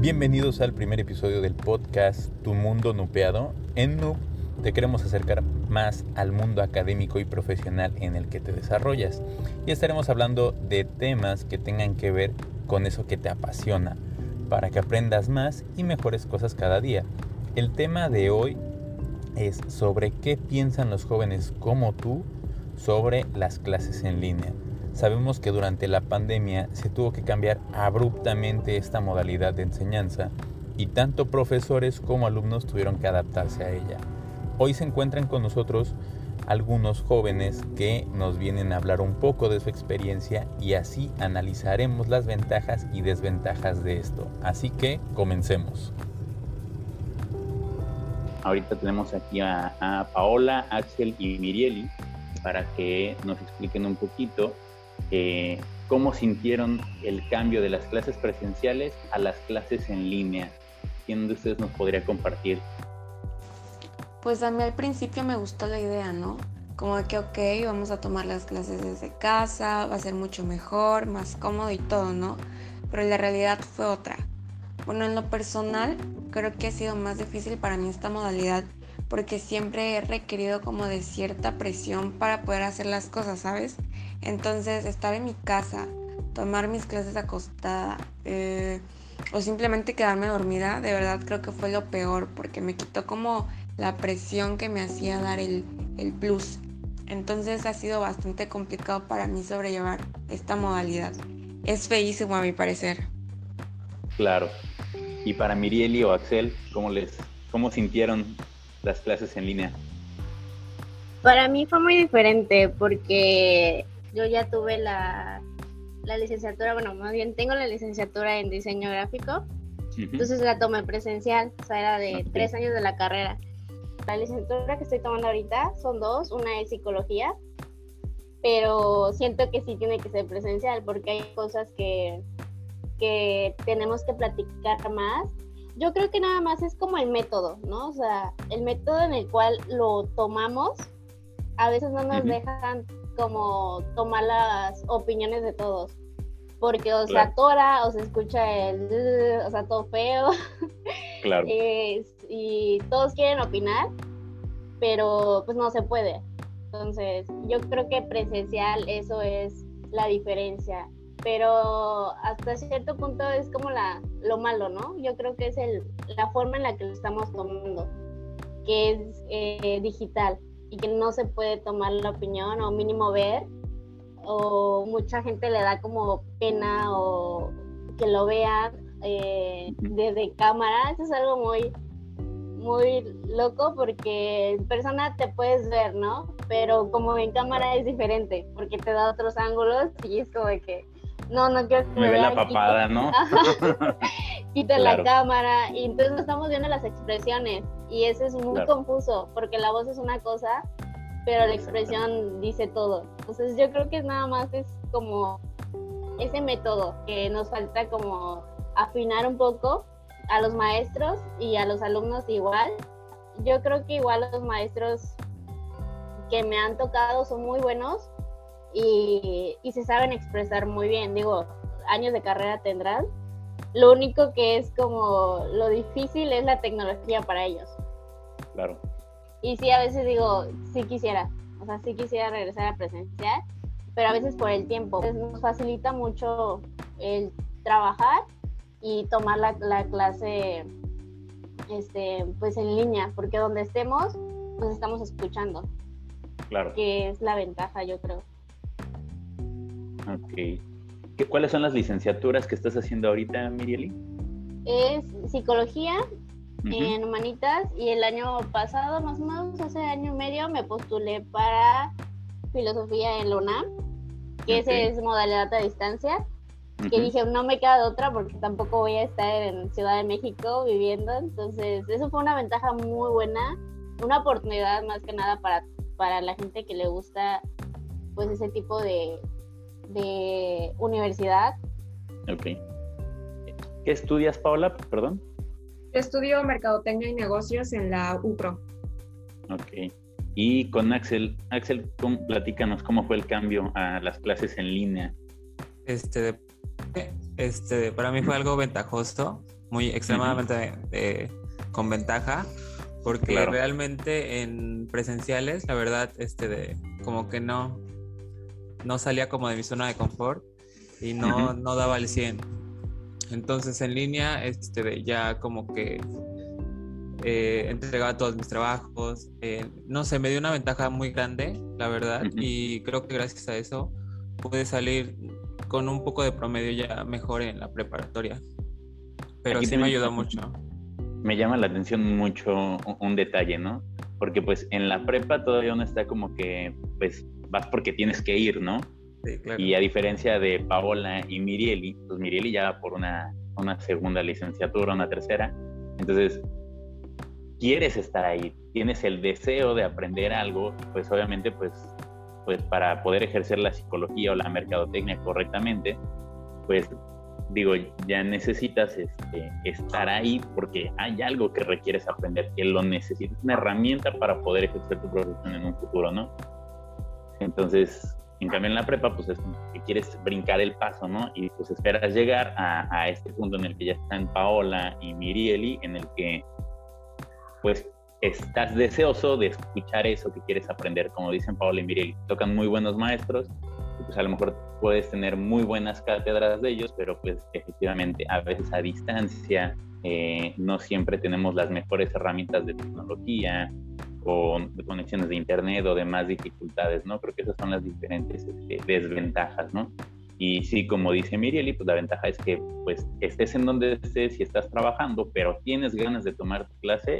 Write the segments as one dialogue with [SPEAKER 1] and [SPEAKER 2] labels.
[SPEAKER 1] Bienvenidos al primer episodio del podcast Tu Mundo Nupeado. En Noob te queremos acercar más al mundo académico y profesional en el que te desarrollas y estaremos hablando de temas que tengan que ver con eso que te apasiona para que aprendas más y mejores cosas cada día. El tema de hoy es sobre qué piensan los jóvenes como tú sobre las clases en línea. Sabemos que durante la pandemia se tuvo que cambiar abruptamente esta modalidad de enseñanza y tanto profesores como alumnos tuvieron que adaptarse a ella. Hoy se encuentran con nosotros algunos jóvenes que nos vienen a hablar un poco de su experiencia y así analizaremos las ventajas y desventajas de esto. Así que comencemos. Ahorita tenemos aquí a, Paola, Axel y Mirieli para que nos expliquen un poquito eh, cómo sintieron el cambio de las clases presenciales a las clases en línea. ¿Quién de ustedes nos podría compartir?
[SPEAKER 2] Pues a mí al principio me gustó la idea, ¿no? Como que, ok, vamos a tomar las clases desde casa, va a ser mucho mejor, más cómodo y todo, ¿no? Pero la realidad fue otra. Bueno, en lo personal, creo que ha sido más difícil para mí esta modalidad porque siempre he requerido como de cierta presión para poder hacer las cosas, ¿sabes? Entonces, estar en mi casa, tomar mis clases acostada eh, o simplemente quedarme dormida, de verdad creo que fue lo peor porque me quitó como la presión que me hacía dar el, el plus. Entonces ha sido bastante complicado para mí sobrellevar esta modalidad. Es feísimo a mi parecer.
[SPEAKER 1] Claro. Y para Mirieli o Axel, ¿cómo les, cómo sintieron las clases en línea?
[SPEAKER 3] Para mí fue muy diferente porque yo ya tuve la, la licenciatura, bueno, más bien tengo la licenciatura en diseño gráfico, entonces la tomé presencial, o sea, era de tres años de la carrera. La licenciatura que estoy tomando ahorita son dos, una es psicología, pero siento que sí tiene que ser presencial porque hay cosas que, que tenemos que platicar más yo creo que nada más es como el método, ¿no? O sea, el método en el cual lo tomamos, a veces no nos dejan como tomar las opiniones de todos. Porque o sea, atora, o se escucha el, o sea, todo feo. Claro. y todos quieren opinar, pero pues no se puede. Entonces, yo creo que presencial eso es la diferencia pero hasta cierto punto es como la, lo malo, ¿no? Yo creo que es el, la forma en la que lo estamos tomando, que es eh, digital y que no se puede tomar la opinión o mínimo ver, o mucha gente le da como pena o que lo vean eh, desde cámara, eso es algo muy, muy loco porque en persona te puedes ver, ¿no? Pero como en cámara es diferente porque te da otros ángulos y es como de que no, no quiero que
[SPEAKER 1] me, ve la papada, ¿no?
[SPEAKER 3] Quita la cámara y entonces no estamos viendo las expresiones y eso es muy confuso porque la voz es una cosa, pero la expresión dice todo. Entonces yo creo que nada más es como ese método que nos falta como afinar un poco a los maestros y a los alumnos igual. Yo creo que igual los maestros que me han tocado son muy buenos, y, se saben expresar muy bien. Digo, años de carrera tendrán. Lo único que es como lo difícil es la tecnología para ellos.
[SPEAKER 1] Claro.
[SPEAKER 3] Y sí, a veces digo, sí quisiera, o sea, sí quisiera regresar a presencial, pero a veces por el tiempo. nos facilita mucho el trabajar y tomar la, la clase este, pues en línea, porque donde estemos, pues estamos escuchando.
[SPEAKER 1] Claro.
[SPEAKER 3] Que es la ventaja, yo creo.
[SPEAKER 1] Ok. ¿Cuáles son las licenciaturas que estás haciendo ahorita, Mirieli?
[SPEAKER 3] Es psicología en humanitas y el año pasado, más o menos hace año y medio, me postulé para filosofía en la que esa es modalidad a distancia. Que dije, no me queda de otra porque tampoco voy a estar en Ciudad de México viviendo. Entonces, eso fue una ventaja muy buena, una oportunidad más que nada para, para la gente que le gusta pues ese tipo de, de universidad.
[SPEAKER 1] Ok. ¿Qué estudias, Paola? Perdón.
[SPEAKER 4] Estudio Mercadotecnia y Negocios en la UPRO.
[SPEAKER 1] Ok. Y con Axel, Axel, platícanos cómo fue el cambio a las clases en línea.
[SPEAKER 5] Este, este, para mí fue algo ventajoso muy extremadamente eh, con ventaja, porque realmente en presenciales, la verdad, este de como que no, no salía como de mi zona de confort y no, no daba el 100. Entonces en línea, este, ya como que eh, entregaba todos mis trabajos. Eh, no sé, me dio una ventaja muy grande, la verdad, y creo que gracias a eso pude salir con un poco de promedio ya mejor en la preparatoria. Pero sí me ayudó mucho.
[SPEAKER 1] Me llama la atención mucho un, detalle, ¿no? Porque pues en la prepa todavía uno está como que, pues vas porque tienes que ir, ¿no? Sí, claro. Y a diferencia de Paola y Mirieli, pues Mirieli ya va por una, una segunda licenciatura, una tercera. Entonces, quieres estar ahí, tienes el deseo de aprender algo, pues obviamente pues, pues para poder ejercer la psicología o la mercadotecnia correctamente, pues digo, ya necesitas este, estar ahí porque hay algo que requieres aprender, que lo necesitas, una herramienta para poder ejercer tu profesión en un futuro, ¿no? Entonces, en cambio en la prepa, pues es que quieres brincar el paso, ¿no? Y pues esperas llegar a, a este punto en el que ya están Paola y Mirieli, en el que pues estás deseoso de escuchar eso que quieres aprender. Como dicen Paola y Miriel, tocan muy buenos maestros, pues a lo mejor puedes tener muy buenas cátedras de ellos, pero pues efectivamente a veces a distancia eh, no siempre tenemos las mejores herramientas de tecnología de conexiones de internet o demás dificultades, ¿no? Creo que esas son las diferentes este, desventajas, ¿no? Y sí, como dice Mirieli, pues la ventaja es que pues estés en donde estés y estás trabajando, pero tienes ganas de tomar tu clase,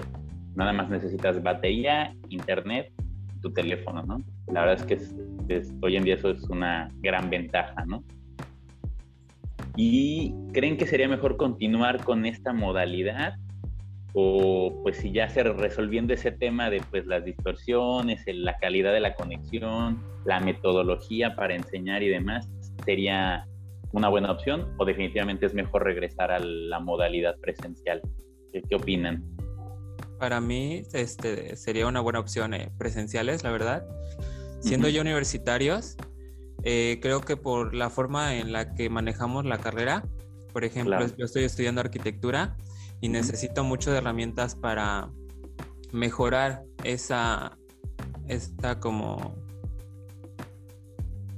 [SPEAKER 1] nada más necesitas batería, internet, tu teléfono, ¿no? La verdad es que hoy en día eso es una gran ventaja, ¿no? ¿Y creen que sería mejor continuar con esta modalidad? O pues si ya se resolviendo ese tema de pues las distorsiones, la calidad de la conexión, la metodología para enseñar y demás, sería una buena opción o definitivamente es mejor regresar a la modalidad presencial? ¿Qué, opinan?
[SPEAKER 5] Para mí este, sería una buena opción eh, presenciales, la verdad. Siendo yo universitarios, eh, creo que por la forma en la que manejamos la carrera, por ejemplo, yo estoy estudiando arquitectura y necesito mucho de herramientas para mejorar esa, esta como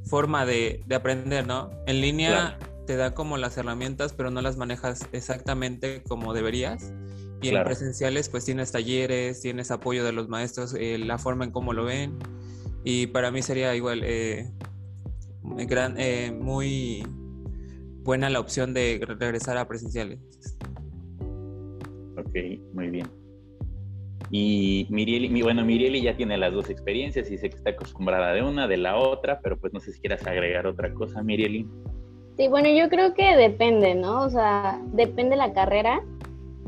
[SPEAKER 5] forma de, aprender, ¿no? En línea te da como las herramientas, pero no las manejas exactamente como deberías. Y en presenciales, pues tienes talleres, tienes apoyo de los maestros, eh, la forma en cómo lo ven. Y para mí sería igual eh, gran, eh, muy buena la opción de regresar a presenciales.
[SPEAKER 1] Ok, muy bien. Y Mirieli, bueno, Mirieli ya tiene las dos experiencias y sé que está acostumbrada de una, de la otra, pero pues no sé si quieras agregar otra cosa, Mirieli.
[SPEAKER 3] Sí, bueno, yo creo que depende, ¿no? O sea, depende la carrera,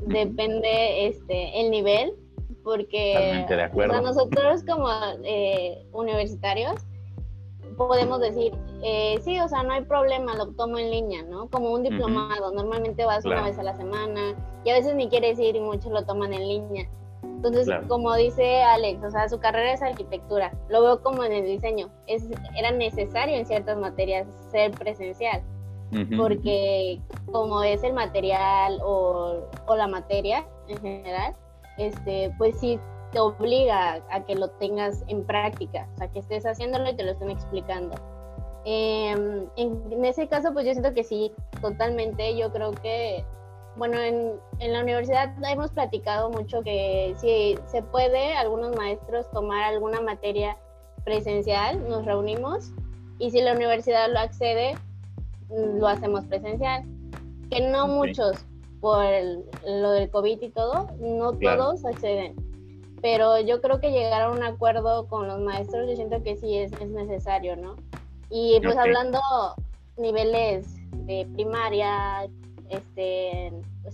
[SPEAKER 3] depende este el nivel, porque
[SPEAKER 1] de acuerdo.
[SPEAKER 3] nosotros como eh, universitarios podemos decir, eh, sí, o sea, no hay problema, lo tomo en línea, ¿no? Como un diplomado, normalmente vas una vez a la semana y a veces ni quieres ir y muchos lo toman en línea. Entonces, como dice Alex, o sea, su carrera es arquitectura. Lo veo como en el diseño. Es, era necesario en ciertas materias ser presencial, porque como es el material o, o, la materia en general, este, pues sí te obliga a que lo tengas en práctica, o sea, que estés haciéndolo y te lo estén explicando. En, en, ese caso, pues yo siento que sí, totalmente. Yo creo que bueno, en, en, la universidad hemos platicado mucho que si se puede, algunos maestros tomar alguna materia presencial, nos reunimos y si la universidad lo accede, mm, lo hacemos presencial. Que no muchos, por lo del COVID y todo, no todos acceden. Pero yo creo que llegar a un acuerdo con los maestros, yo siento que sí es, es necesario, ¿no? Y pues hablando niveles de primaria, este,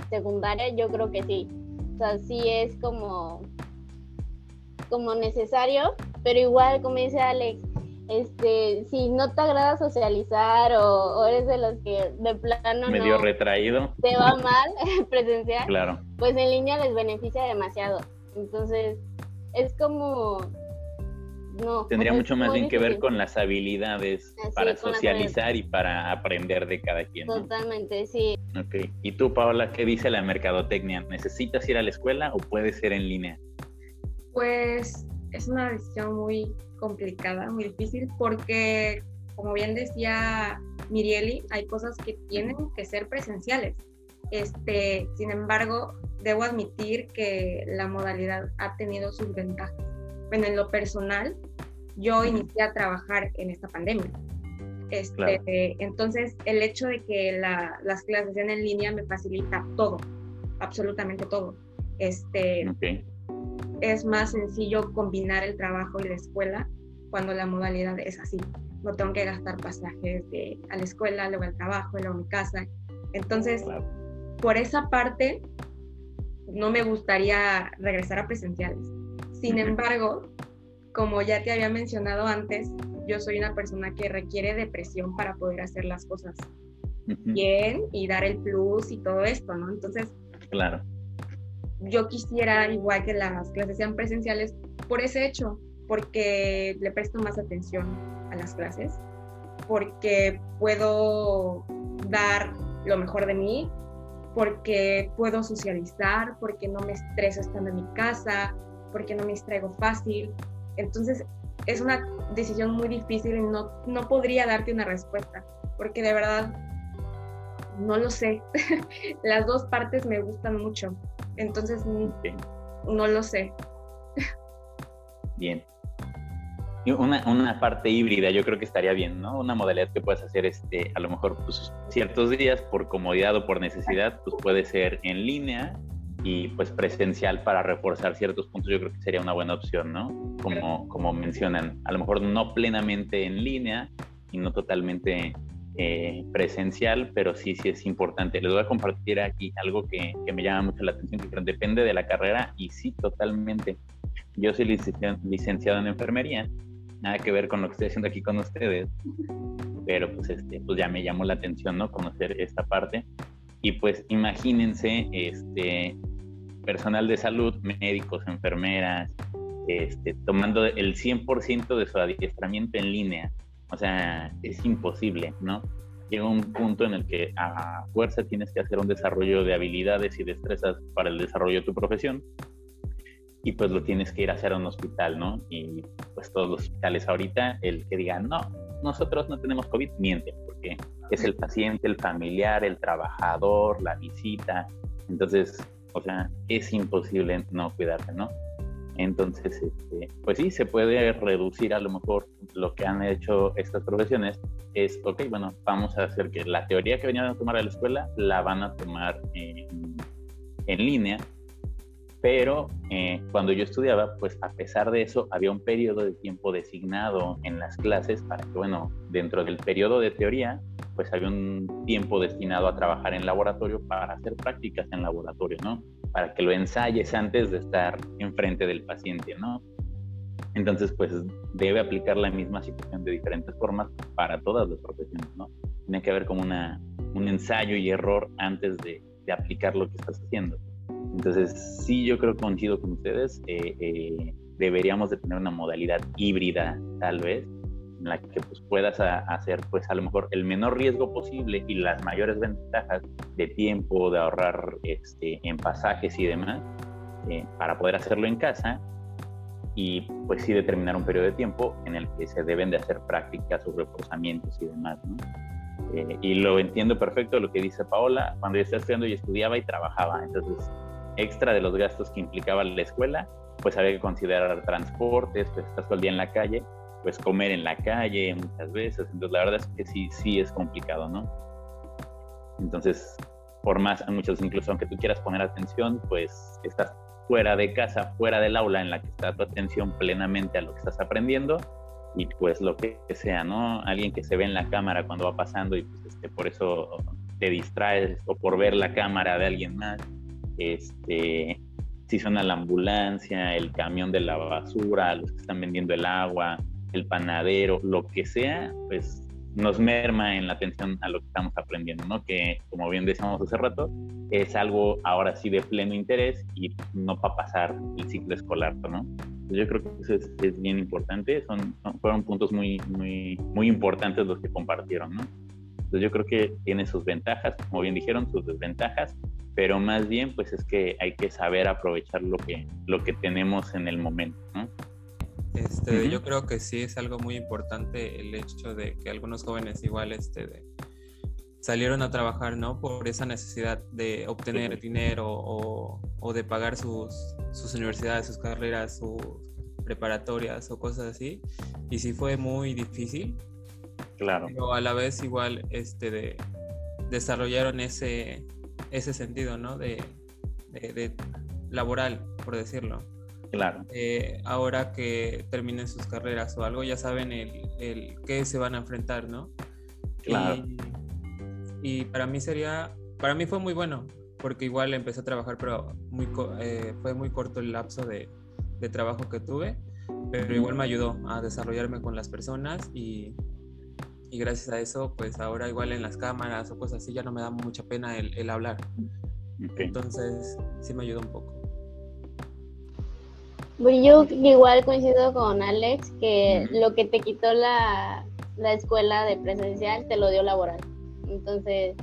[SPEAKER 3] secundaria, yo creo que sí. O sea, sí es como, como necesario, pero igual, como dice Alex, este, si no te agrada socializar o, eres de los que de plano
[SPEAKER 1] medio retraído
[SPEAKER 3] te va mal presencial,
[SPEAKER 1] claro.
[SPEAKER 3] pues en línea les beneficia demasiado. Entonces, es como no,
[SPEAKER 1] tendría mucho más bien que ver con las habilidades para socializar y para aprender de cada quien.
[SPEAKER 3] Totalmente, sí.
[SPEAKER 1] Ok. ¿Y tú, Paola, qué dice la mercadotecnia? ¿Necesitas ir a la escuela o puede ser en línea?
[SPEAKER 4] Pues es una decisión muy complicada, muy difícil, porque como bien decía Mirieli, hay cosas que tienen que ser presenciales. Este, sin embargo, debo admitir que la modalidad ha tenido sus ventajas. Bueno, en lo personal, yo inicié a trabajar en esta pandemia. Este, Entonces, el hecho de que las clases sean en línea me facilita todo, absolutamente todo. Este, Es más sencillo combinar el trabajo y la escuela cuando la modalidad es así. No tengo que gastar pasajes de, a la escuela, luego al trabajo, luego a mi casa. Entonces, por esa parte, no me gustaría regresar a presenciales. Sin embargo, como ya te había mencionado antes, yo soy una persona que requiere depresión para poder hacer las cosas bien y dar el plus y todo esto, ¿no? Entonces,
[SPEAKER 1] claro.
[SPEAKER 4] Yo quisiera, igual que las clases sean presenciales, por ese hecho, porque le presto más atención a las clases, porque puedo dar lo mejor de mí, porque puedo socializar, porque no me estreso estando en mi casa, porque no me distraigo fácil. Entonces, es una decisión muy difícil y no, no podría darte una respuesta, porque de verdad no lo sé. Las dos partes me gustan mucho, entonces no lo sé.
[SPEAKER 1] Bien. Una, una, parte híbrida yo creo que estaría bien, ¿no? Una modalidad que puedas hacer este, a lo mejor pues, ciertos días por comodidad o por necesidad, pues puede ser en línea y pues presencial para reforzar ciertos puntos, yo creo que sería una buena opción, ¿no? Como, como mencionan, a lo mejor no plenamente en línea y no totalmente eh, presencial, pero sí, sí es importante. Les voy a compartir aquí algo que, que me llama mucho la atención, que depende de la carrera y sí, totalmente. Yo soy licenciado en enfermería, nada que ver con lo que estoy haciendo aquí con ustedes, pero pues, este, pues ya me llamó la atención, ¿no? Conocer esta parte. Y pues imagínense, este, personal de salud, médicos, enfermeras, este, tomando el 100% de su adiestramiento en línea. O sea, es imposible, ¿no? Llega un punto en el que a fuerza tienes que hacer un desarrollo de habilidades y destrezas para el desarrollo de tu profesión y pues lo tienes que ir a hacer a un hospital, ¿no? Y pues todos los hospitales ahorita, el que digan, no, nosotros no tenemos COVID, miente, porque es el paciente, el familiar, el trabajador, la visita. Entonces, o sea, es imposible no cuidarte, ¿no? Entonces, este, pues sí, se puede reducir a lo mejor lo que han hecho estas profesiones es, ok, bueno, vamos a hacer que la teoría que venían a tomar a la escuela la van a tomar en, en línea, pero eh, cuando yo estudiaba, pues a pesar de eso, había un periodo de tiempo designado en las clases para que, bueno, dentro del periodo de teoría, pues había un tiempo destinado a trabajar en laboratorio para hacer prácticas en laboratorio, ¿no? Para que lo ensayes antes de estar enfrente del paciente, ¿no? Entonces, pues debe aplicar la misma situación de diferentes formas para todas las profesiones, ¿no? Tiene que haber como una, un ensayo y error antes de, aplicar lo que estás haciendo. Entonces, sí, yo creo que coincido con ustedes. Eh, eh, deberíamos de tener una modalidad híbrida, tal vez, en la que pues, puedas hacer, pues, a lo mejor el menor riesgo posible y las mayores ventajas de tiempo, de ahorrar este, en pasajes y demás, eh, para poder hacerlo en casa y pues sí determinar un periodo de tiempo en el que se deben de hacer prácticas o reforzamientos y demás, ¿no? y lo entiendo perfecto lo que dice Paola, cuando yo estaba estudiando y estudiaba y trabajaba, entonces extra de los gastos que implicaba la escuela, pues había que considerar transportes, pues estás todo el día en la calle, pues comer en la calle muchas veces, entonces la verdad es que sí, sí es complicado, ¿no? Entonces, por más, muchos incluso aunque tú quieras poner atención, pues estás fuera de casa, fuera del aula en la que está tu atención plenamente a lo que estás aprendiendo y pues lo que sea, ¿no? Alguien que se ve en la cámara cuando va pasando y pues este, por eso te distraes o por ver la cámara de alguien más este, si suena la ambulancia, el camión de la basura, los que están vendiendo el agua, el panadero, lo que sea, pues nos merma en la atención a lo que estamos aprendiendo, ¿no? Que, como bien decíamos hace rato, es algo ahora sí de pleno interés y no para pasar el ciclo escolar, ¿no? Yo creo que eso es, bien importante, son, fueron puntos muy, muy, muy importantes los que compartieron, ¿no? Entonces yo creo que tiene sus ventajas, como bien dijeron, sus desventajas, pero más bien pues es que hay que saber aprovechar lo que, lo que tenemos en el momento, ¿no?
[SPEAKER 5] Este, Yo creo que sí es algo muy importante el hecho de que algunos jóvenes igual este, salieron a trabajar, ¿no? Por esa necesidad de obtener dinero o, o, de pagar sus, sus universidades, sus carreras, sus preparatorias o cosas así. Y sí fue muy difícil.
[SPEAKER 1] Claro.
[SPEAKER 5] Pero a la vez igual este, de, desarrollaron ese, ese sentido, ¿no? De, de, laboral, por decirlo.
[SPEAKER 1] Claro.
[SPEAKER 5] Eh, ahora que terminen sus carreras o algo, ya saben el, el qué se van a enfrentar, ¿no?
[SPEAKER 1] Claro.
[SPEAKER 5] Y, para mí sería, para mí fue muy bueno, porque igual empecé a trabajar, pero muy, eh, fue muy corto el lapso de, de trabajo que tuve, pero igual me ayudó a desarrollarme con las personas y, y gracias a eso, pues ahora igual en las cámaras o cosas así ya no me da mucha pena el, el hablar. Entonces, sí me ayudó un poco.
[SPEAKER 3] Yo igual coincido con Alex que lo que te quitó la, la, escuela de presencial te lo dio laboral. Entonces,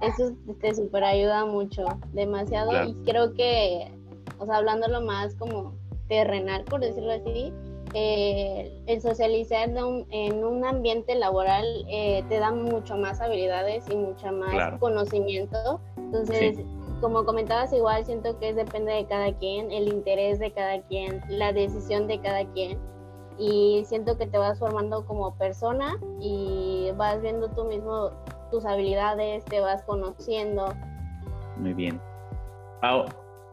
[SPEAKER 3] eso te super ayuda mucho, demasiado. Y creo que, o sea, hablándolo más como terrenal, por decirlo así, eh, el socializar en un ambiente laboral eh, te da mucho más habilidades y mucho más conocimiento. Entonces, como comentabas, igual siento que depende de cada quien, el interés de cada quien, la decisión de cada quien. Y siento que te vas formando como persona y vas viendo tú mismo tus habilidades, te vas conociendo.
[SPEAKER 1] Muy bien. Pau,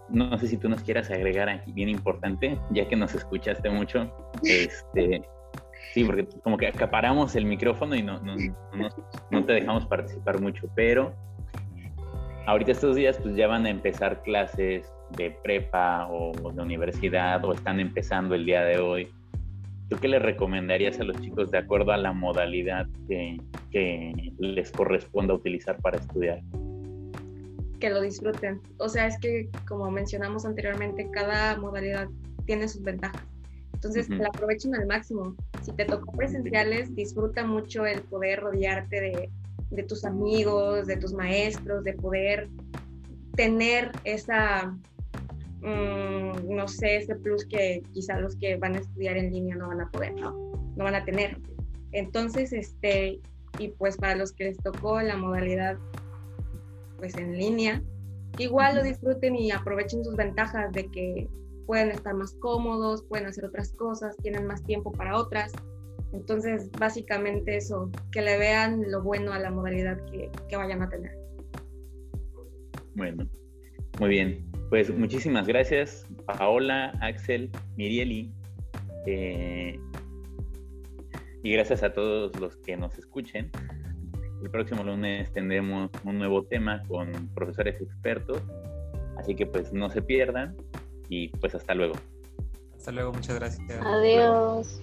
[SPEAKER 1] no sé si tú nos quieras agregar aquí, bien importante, ya que nos escuchaste mucho. Este, sí, porque como que acaparamos el micrófono y no, no, no, te dejamos participar mucho, pero ahorita estos días pues ya van a empezar clases de prepa o de universidad o están empezando el día de hoy. ¿Tú qué le recomendarías a los chicos de acuerdo a la modalidad que, que les corresponda utilizar para estudiar?
[SPEAKER 4] que lo disfruten. O sea, es que como mencionamos anteriormente, cada modalidad tiene sus ventajas. Entonces, la aprovechen al máximo. Si te tocó presenciales, disfruta mucho el poder rodearte de, de tus amigos, de tus maestros, de poder tener esa, mm, no sé, ese plus que quizá los que van a estudiar en línea no van a poder, ¿no? No van a tener. Entonces, este, y pues para los que les tocó la modalidad pues en línea, igual lo disfruten y aprovechen sus ventajas de que pueden estar más cómodos, pueden hacer otras cosas, tienen más tiempo para otras. Entonces, básicamente eso, que le vean lo bueno a la modalidad que, que vayan a tener.
[SPEAKER 1] Bueno, muy bien. Pues muchísimas gracias, Paola, Axel, Mirieli. Eh, y gracias a todos los que nos escuchen. El próximo lunes tendremos un nuevo tema con profesores expertos, así que pues no se pierdan y pues hasta luego.
[SPEAKER 5] Hasta luego, muchas gracias.
[SPEAKER 3] Adiós.